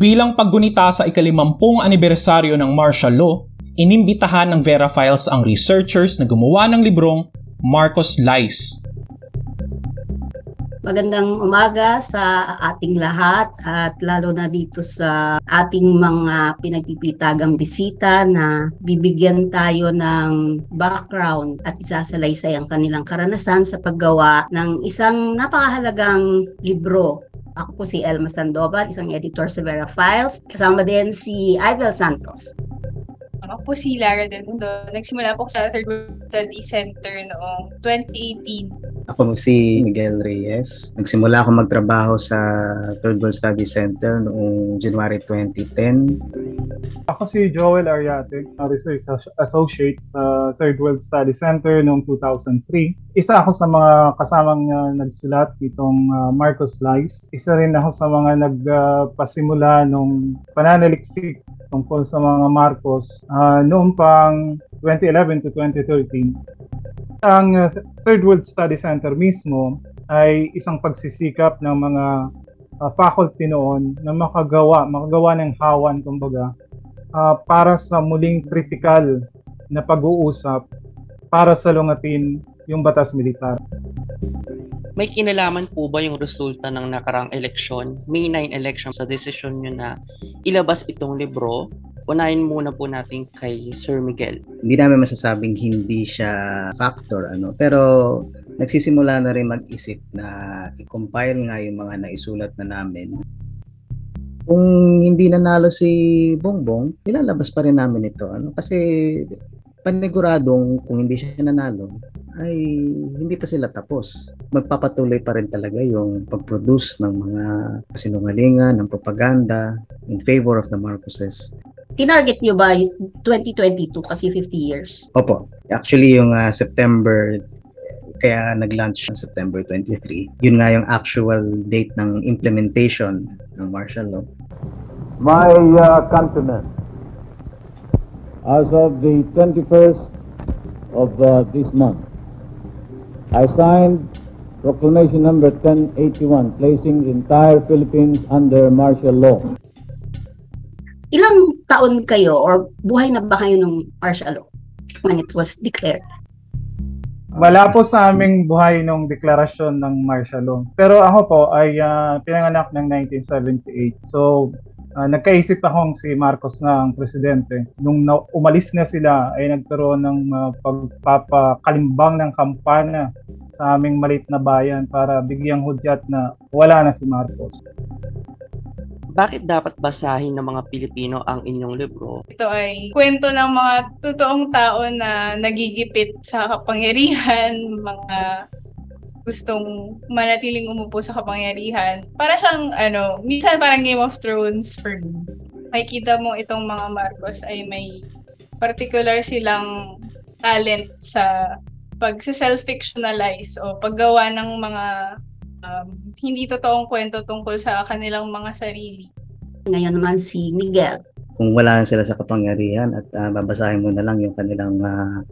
Bilang paggunita sa ikalimampung anibersaryo ng martial law, inimbitahan ng Vera Files ang researchers na gumawa ng librong Marcos Lies. Magandang umaga sa ating lahat at lalo na dito sa ating mga pinagpipitagang bisita na bibigyan tayo ng background at isasalaysay ang kanilang karanasan sa paggawa ng isang napakahalagang libro ako po si Elma Sandoval, isang editor sa Vera Files. Kasama din si Ivel Santos. Ako po si Lara Del Mundo. Nagsimula po ako sa Third World Study Center noong 2018. Ako si Miguel Reyes. Nagsimula ako magtrabaho sa Third World Study Center noong January 2010. Ako si Joel Ariate, a Research Associate sa Third World Study Center noong 2003. Isa ako sa mga kasamang uh, nagsulat nitong uh, Marcos Lies. Isa rin ako sa mga nagpasimula uh, nung pananaliksik tungkol sa mga Marcos uh, noong pang 2011 to 2013. Ang uh, Third World Study Center mismo ay isang pagsisikap ng mga uh, faculty noon na makagawa, makagawa ng hawan kumbaga uh, para sa muling critical na pag-uusap para salungatin yung batas militar. May kinalaman po ba yung resulta ng nakarang eleksyon, May 9 election sa desisyon nyo na ilabas itong libro unahin muna po natin kay Sir Miguel. Hindi namin masasabing hindi siya factor ano, pero nagsisimula na rin mag-isip na i-compile nga yung mga naisulat na namin. Kung hindi nanalo si Bongbong, nilalabas pa rin namin ito ano kasi paniguradong kung hindi siya nanalo ay hindi pa sila tapos. Magpapatuloy pa rin talaga yung pag-produce ng mga sinungalingan, ng propaganda in favor of the Marcoses tinarget nyo ba 2022 kasi 50 years? Opo. Actually, yung uh, September, kaya nag-launch ng September 23. Yun nga yung actual date ng implementation ng martial law. My uh, countrymen, as of the 21st of uh, this month, I signed Proclamation number 1081 placing the entire Philippines under martial law. Ilang taon kayo or buhay na ba kayo nung martial law when it was declared? Wala po sa aming buhay nung deklarasyon ng martial law. Pero ako po ay uh, pinanganak ng 1978. So, uh, nagkaisip akong si Marcos na ang presidente. Nung na- umalis na sila ay nagkaroon ng uh, pagpapakalimbang ng kampanya sa aming malit na bayan para bigyang hudyat na wala na si Marcos bakit dapat basahin ng mga Pilipino ang inyong libro? Ito ay kwento ng mga totoong tao na nagigipit sa kapangyarihan, mga gustong manatiling umupo sa kapangyarihan. Para siyang, ano, minsan parang Game of Thrones for me. Makikita mo itong mga Marcos ay may particular silang talent sa pag-self-fictionalize o paggawa ng mga um, hindi totoong kwento tungkol sa kanilang mga sarili. Ngayon naman si Miguel. Kung wala sila sa kapangyarihan at uh, babasahin mo na lang yung kanilang uh,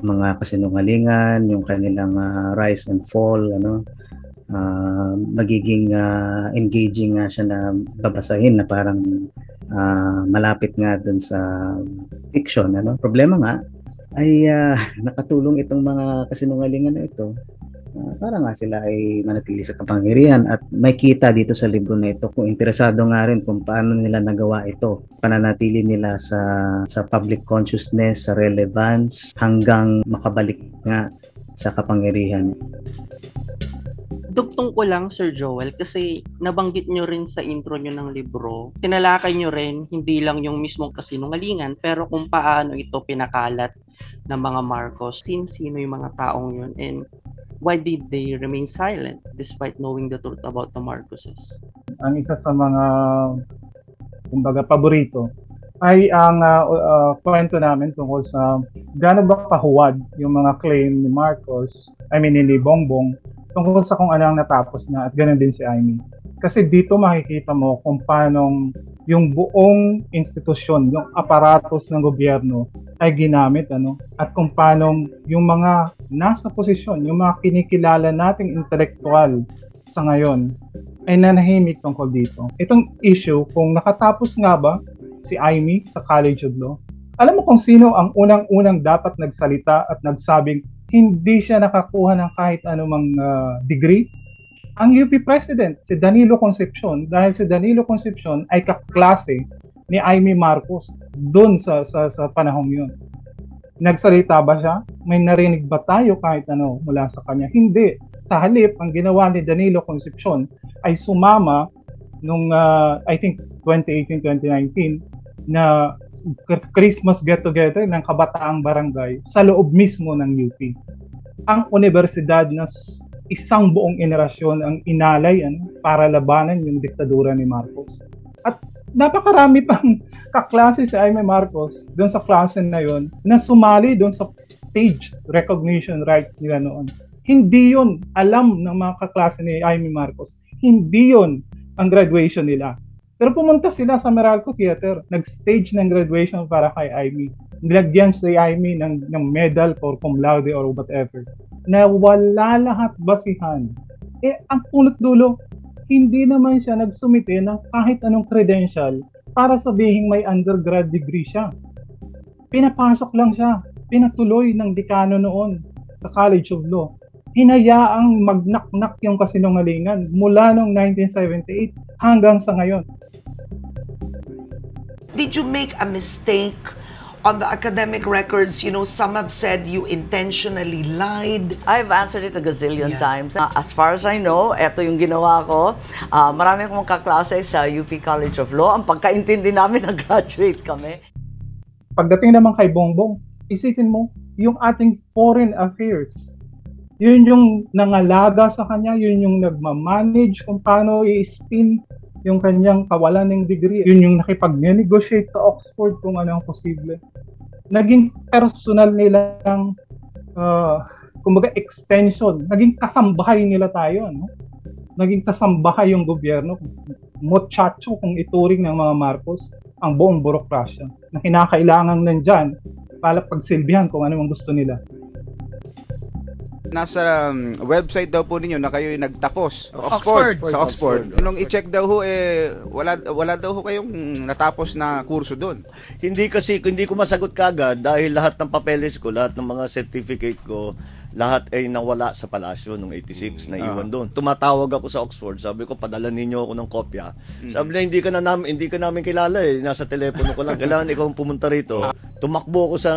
mga kasinungalingan, yung kanilang uh, rise and fall, ano, uh, magiging uh, engaging nga siya na babasahin na parang uh, malapit nga dun sa fiction. Ano? Problema nga ay uh, nakatulong itong mga kasinungalingan na ito uh, para nga sila ay manatili sa kapangyarihan at may kita dito sa libro na ito kung interesado nga rin kung paano nila nagawa ito. Pananatili nila sa sa public consciousness sa relevance hanggang makabalik nga sa kapangyarihan. Dugtong ko lang, Sir Joel, kasi nabanggit nyo rin sa intro nyo ng libro, tinalakay nyo rin hindi lang yung mismong kasinungalingan, pero kung paano ito pinakalat ng mga Marcos, sin-sino yung mga taong yun, and why did they remain silent despite knowing the truth about the Marcoses? Ang isa sa mga kumbaga paborito ay ang uh, uh, kwento namin tungkol sa gaano ba kahuwad yung mga claim ni Marcos, I mean ni Bongbong, tungkol sa kung ano ang natapos na at ganoon din si Amy. Kasi dito makikita mo kung paano yung buong institusyon, yung aparatos ng gobyerno ay ginamit ano at kung paano yung mga nasa posisyon, yung mga kinikilala nating intelektual sa ngayon ay nanahimik tungkol dito. Itong issue, kung nakatapos nga ba si Amy sa College of Law, alam mo kung sino ang unang-unang dapat nagsalita at nagsabing hindi siya nakakuha ng kahit anumang uh, degree? Ang UP President, si Danilo Concepcion, dahil si Danilo Concepcion ay kaklase ni Amy Marcos doon sa, sa, sa panahong yun. Nagsalita ba siya? May narinig ba tayo kahit ano mula sa kanya? Hindi. Sa halip, ang ginawa ni Danilo Concepcion ay sumama nung uh, I think 2018-2019 na Christmas get-together ng kabataang barangay sa loob mismo ng UP. Ang universidad na isang buong generasyon ang inalay ano, para labanan yung diktadura ni Marcos. At napakarami pang kaklase si Jaime Marcos doon sa klase na yon na sumali doon sa stage recognition rights nila noon. Hindi yon alam ng mga kaklase ni Jaime Marcos. Hindi yon ang graduation nila. Pero pumunta sila sa Meralco Theater, nag-stage ng graduation para kay Amy. Nilagyan si Amy ng, ng medal for cum laude or whatever. Na wala lahat basihan. Eh, ang punot dulo, hindi naman siya nagsumite ng kahit anong credential para sabihin may undergrad degree siya. Pinapasok lang siya. Pinatuloy ng dekano noon sa College of Law. Hinayaang magnaknak yung kasinungalingan mula noong 1978 hanggang sa ngayon. Did you make a mistake on the academic records? You know, some have said you intentionally lied. I've answered it a gazillion Yeah. times. Uh, as far as I know, eto yung ginawa ko. Uh, marami akong kaklase sa UP College of Law. Ang pagkaintindi namin, nag-graduate kami. pagdating naman kay Bongbong, isipin mo, yung ating foreign affairs, yun yung nangalaga sa kanya, yun yung nagmamanage kung paano i-spin yung kanyang kawalan ng degree. Yun yung nakipag-negotiate sa Oxford kung ano ang posible. Naging personal nilang, uh, kumbaga extension, naging kasambahay nila tayo. No? Naging kasambahay yung gobyerno. Mochacho kung ituring ng mga Marcos ang buong burokrasya na kinakailangan nandyan para pagsilbihan kung ano ang gusto nila. Nasa um, website daw po ninyo na kayo nagtapos. Oxford. Sa Oxford. Nung i-check daw ho, eh, wala, wala daw ho kayong natapos na kurso doon. Hindi kasi, hindi ko masagot kagad dahil lahat ng papeles ko, lahat ng mga certificate ko, lahat ay nawala sa palasyo nung 86 na iwan doon. Tumatawag ako sa Oxford, sabi ko padala ninyo ako ng kopya. Sabi na hindi ka na namin hindi ka namin kilala eh, nasa telepono ko lang. Kailangan ikaw pumunta rito. Tumakbo ako sa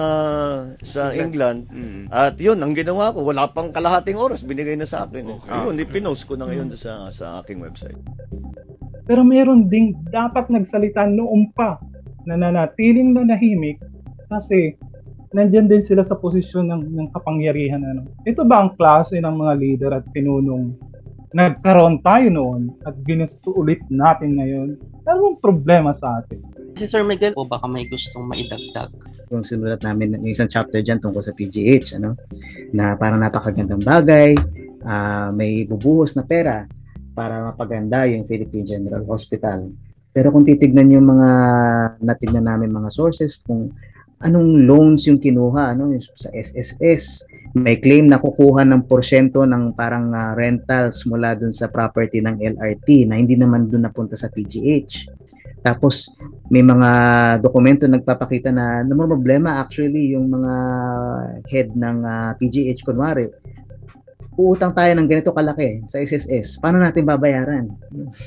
sa England. At yun, ang ginawa ko, wala pang kalahating oras binigay na sa akin. Yun, ipinost ko na ngayon sa sa aking website. Pero meron ding dapat nagsalita noon pa na nanatiling nanahimik kasi nandyan din sila sa posisyon ng, ng kapangyarihan. Ano. Ito ba ang klase ng mga leader at pinunong nagkaroon tayo noon at ginusto ulit natin ngayon? Ano problema sa atin? Si Sir Miguel po baka may gustong maidagdag. yung sinulat namin ng isang chapter dyan tungkol sa PGH, ano? Na parang napakagandang bagay, ah, may bubuhos na pera para mapaganda yung Philippine General Hospital. Pero kung titignan yung mga natignan namin mga sources kung anong loans yung kinuha ano yung sa SSS may claim na kukuha ng porsyento ng parang ah, rentals mula dun sa property ng LRT na hindi naman dun napunta sa PGH. Tapos may mga dokumento nagpapakita na naman problema actually yung mga head ng ah, PGH kunwari uutang tayo ng ganito kalaki sa SSS paano natin babayaran?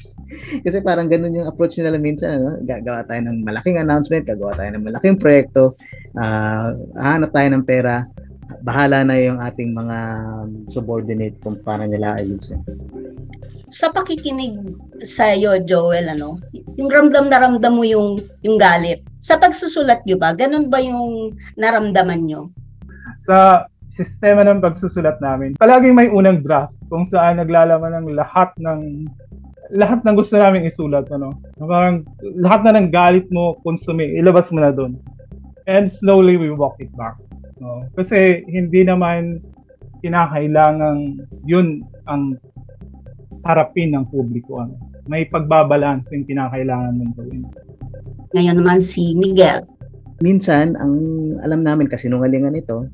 Kasi parang ganun yung approach nila minsan ano? Gagawa tayo ng malaking announcement gagawa tayo ng malaking proyekto ah hahanap tayo ng pera bahala na yung ating mga subordinate kung paano nila ayusin Sa pakikinig sa iyo, Joel, ano, yung ramdam na ramdam mo yung, yung galit. Sa pagsusulat nyo ba, ganun ba yung naramdaman nyo? sa sistema ng pagsusulat namin, palaging may unang draft kung saan naglalaman ng lahat ng lahat ng gusto namin isulat ano. Parang lahat na ng galit mo konsume, ilabas mo na doon. And slowly we walk it back. No? Kasi hindi naman kinakailangan yun ang harapin ng publiko. Ano? May pagbabalance yung kinakailangan mong gawin. Ngayon naman si Miguel. minsan ang alam namin kasi nungalingan ito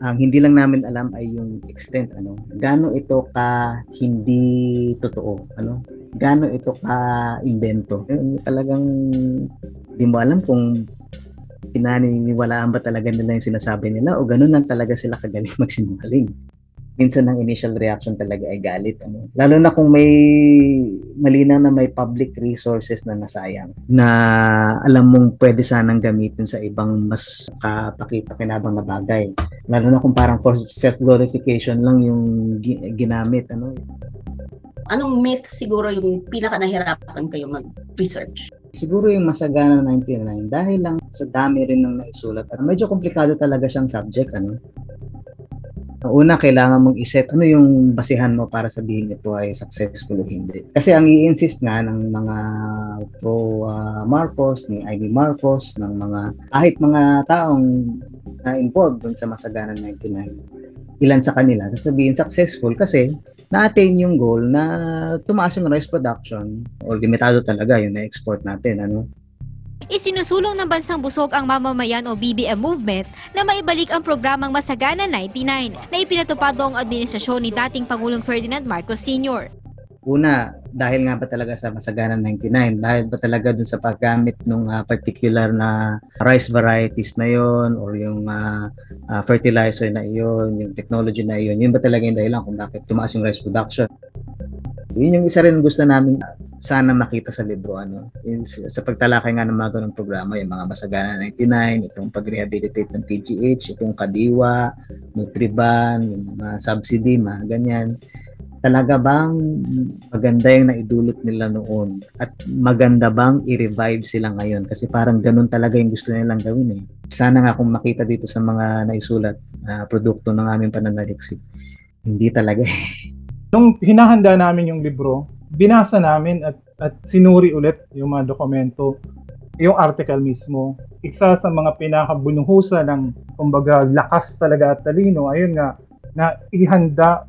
ang hindi lang namin alam ay yung extent ano gaano ito ka hindi totoo ano gaano ito ka invento talagang di mo alam kung pinaniniwalaan ba talaga nila yung sinasabi nila o ganun lang talaga sila kagaling magsinungaling minsan ang initial reaction talaga ay galit ano. Lalo na kung may malinaw na may public resources na nasayang na alam mong pwede sanang gamitin sa ibang mas kapakipakinabang na bagay. Lalo na kung parang for self glorification lang yung gi- ginamit ano. Anong myth siguro yung pinaka nahirapan kayo mag-research? Siguro yung Masagana 99 dahil lang sa dami rin ng naisulat. At medyo komplikado talaga siyang subject ano. Una, kailangan mong iset ano yung basihan mo para sabihin ito ay successful o hindi. Kasi ang i-insist nga ng mga pro ah, Marcos, ni Ivy Marcos, ng mga kahit mga taong na involved dun sa Masagana 99, ilan sa kanila sasabihin successful kasi na-attain yung goal na tumaas yung rice production or limitado talaga yung na-export natin. Ano? Isinusulong ng Bansang Busog ang Mamamayan o BBM Movement na maibalik ang programang Masagana 99 na ipinatupad noong administrasyon ni dating Pangulong Ferdinand Marcos Sr. Una, dahil nga ba talaga sa Masagana 99? Dahil ba talaga dun sa paggamit ng particular na rice varieties na yon or yung ah, ah, fertilizer na iyon, yung technology na iyon, yun ba talaga yung dahilan kung bakit tumaas yung rice production? Yun yung isa rin gusto namin sana makita sa libro ano sa pagtalakay nga ng mga ganong programa yung mga Masagana 99 itong pag-rehabilitate ng PGH itong Kadiwa Nutriban yung mga subsidy mga ganyan talaga bang maganda yung naidulot nila noon at maganda bang i-revive sila ngayon kasi parang ganun talaga yung gusto nilang gawin eh sana nga kung makita dito sa mga naisulat na produkto ng aming pananaliksik hindi talaga eh. Nung hinahanda namin yung libro, binasa namin at, at sinuri ulit yung mga dokumento, yung article mismo. Isa sa mga pinakabunuhusan ng, kumbaga, lakas talaga at talino, ayun nga, na ihanda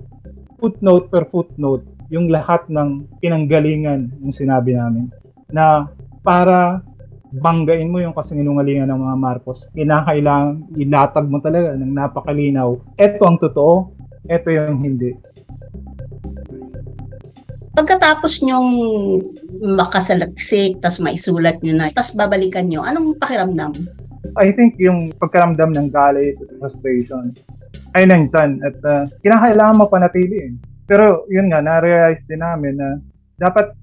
footnote per footnote yung lahat ng pinanggalingan yung sinabi namin na para banggain mo yung kasinungalingan ng mga Marcos. Kinakailangan ilatag mo talaga ng napakalinaw. Ito ang totoo, ito yung hindi. Pagkatapos nyong makasalaksik, tas maisulat nyo na, tas babalikan nyo, anong pakiramdam? I think yung pagkaramdam ng galit at frustration ay nandyan at uh, kinakailangan mapanatili eh. Pero yun nga, na-realize din namin na dapat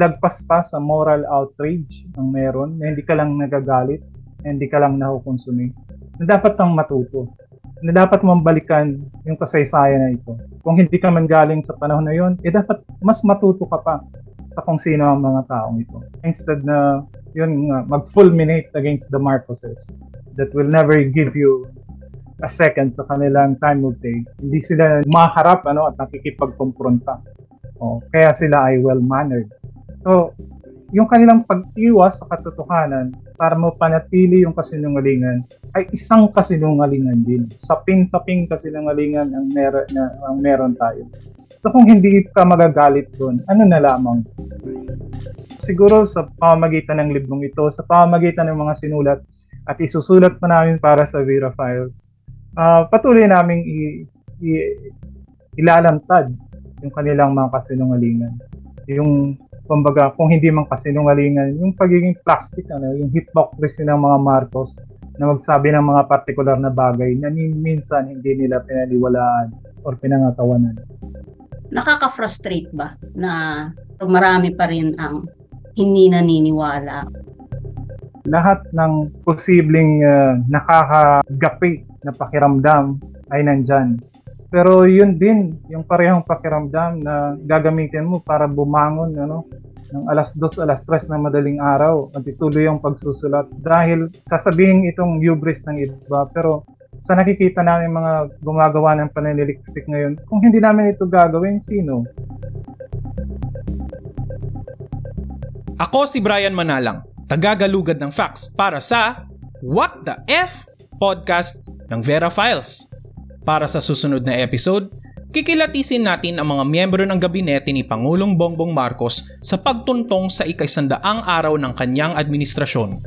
lagpas pa sa moral outrage ang meron, na hindi ka lang nagagalit, na hindi ka lang nakukonsumi, na dapat kang matuto, na dapat mong balikan yung kasaysayan na ito. Kung hindi ka man galing sa panahon na yun, eh dapat mas matuto ka pa sa kung sino ang mga taong ito. Instead na yun nga, mag-fulminate against the Marcoses that will never give you a second sa kanilang time of day. Hindi sila maharap ano, at nakikipagkompronta. O, kaya sila ay well-mannered. So, yung kanilang pag-iwas sa katotohanan para mapanatili yung kasinungalingan ay isang kasinungalingan din. Saping-saping kasinungalingan ang, mer- na, ang meron tayo. So kung hindi ka magagalit doon, ano na lamang? Siguro sa pamamagitan ng librong ito, sa pamamagitan ng mga sinulat at isusulat pa namin para sa Vera Files, ah, patuloy naming i- i- ilalantad yung kanilang mga kasinungalingan. Yung kumbaga, kung hindi man kasinungalingan, yung pagiging plastic, ano, yung hypocrisy ng mga Marcos na magsabi ng mga partikular na bagay na minsan hindi nila pinaniwalaan or pinangatawanan. Nakaka-frustrate ba na marami pa rin ang hindi naniniwala? Lahat ng posibleng uh, nakakagapi na pakiramdam ay nandyan. Pero yun din, yung parehong pakiramdam na gagamitin mo para bumangon ano, ng alas 2, alas 3 na madaling araw at ituloy yung pagsusulat. Dahil sasabihin itong hubris ng iba, pero sa nakikita namin mga gumagawa ng pananiliksik ngayon, kung hindi namin ito gagawin, sino? Ako si Brian Manalang, tagagalugad ng facts para sa What the F podcast ng Vera Files. Para sa susunod na episode, kikilatisin natin ang mga miyembro ng gabinete ni Pangulong Bongbong Marcos sa pagtuntong sa ikaisandaang araw ng kanyang administrasyon.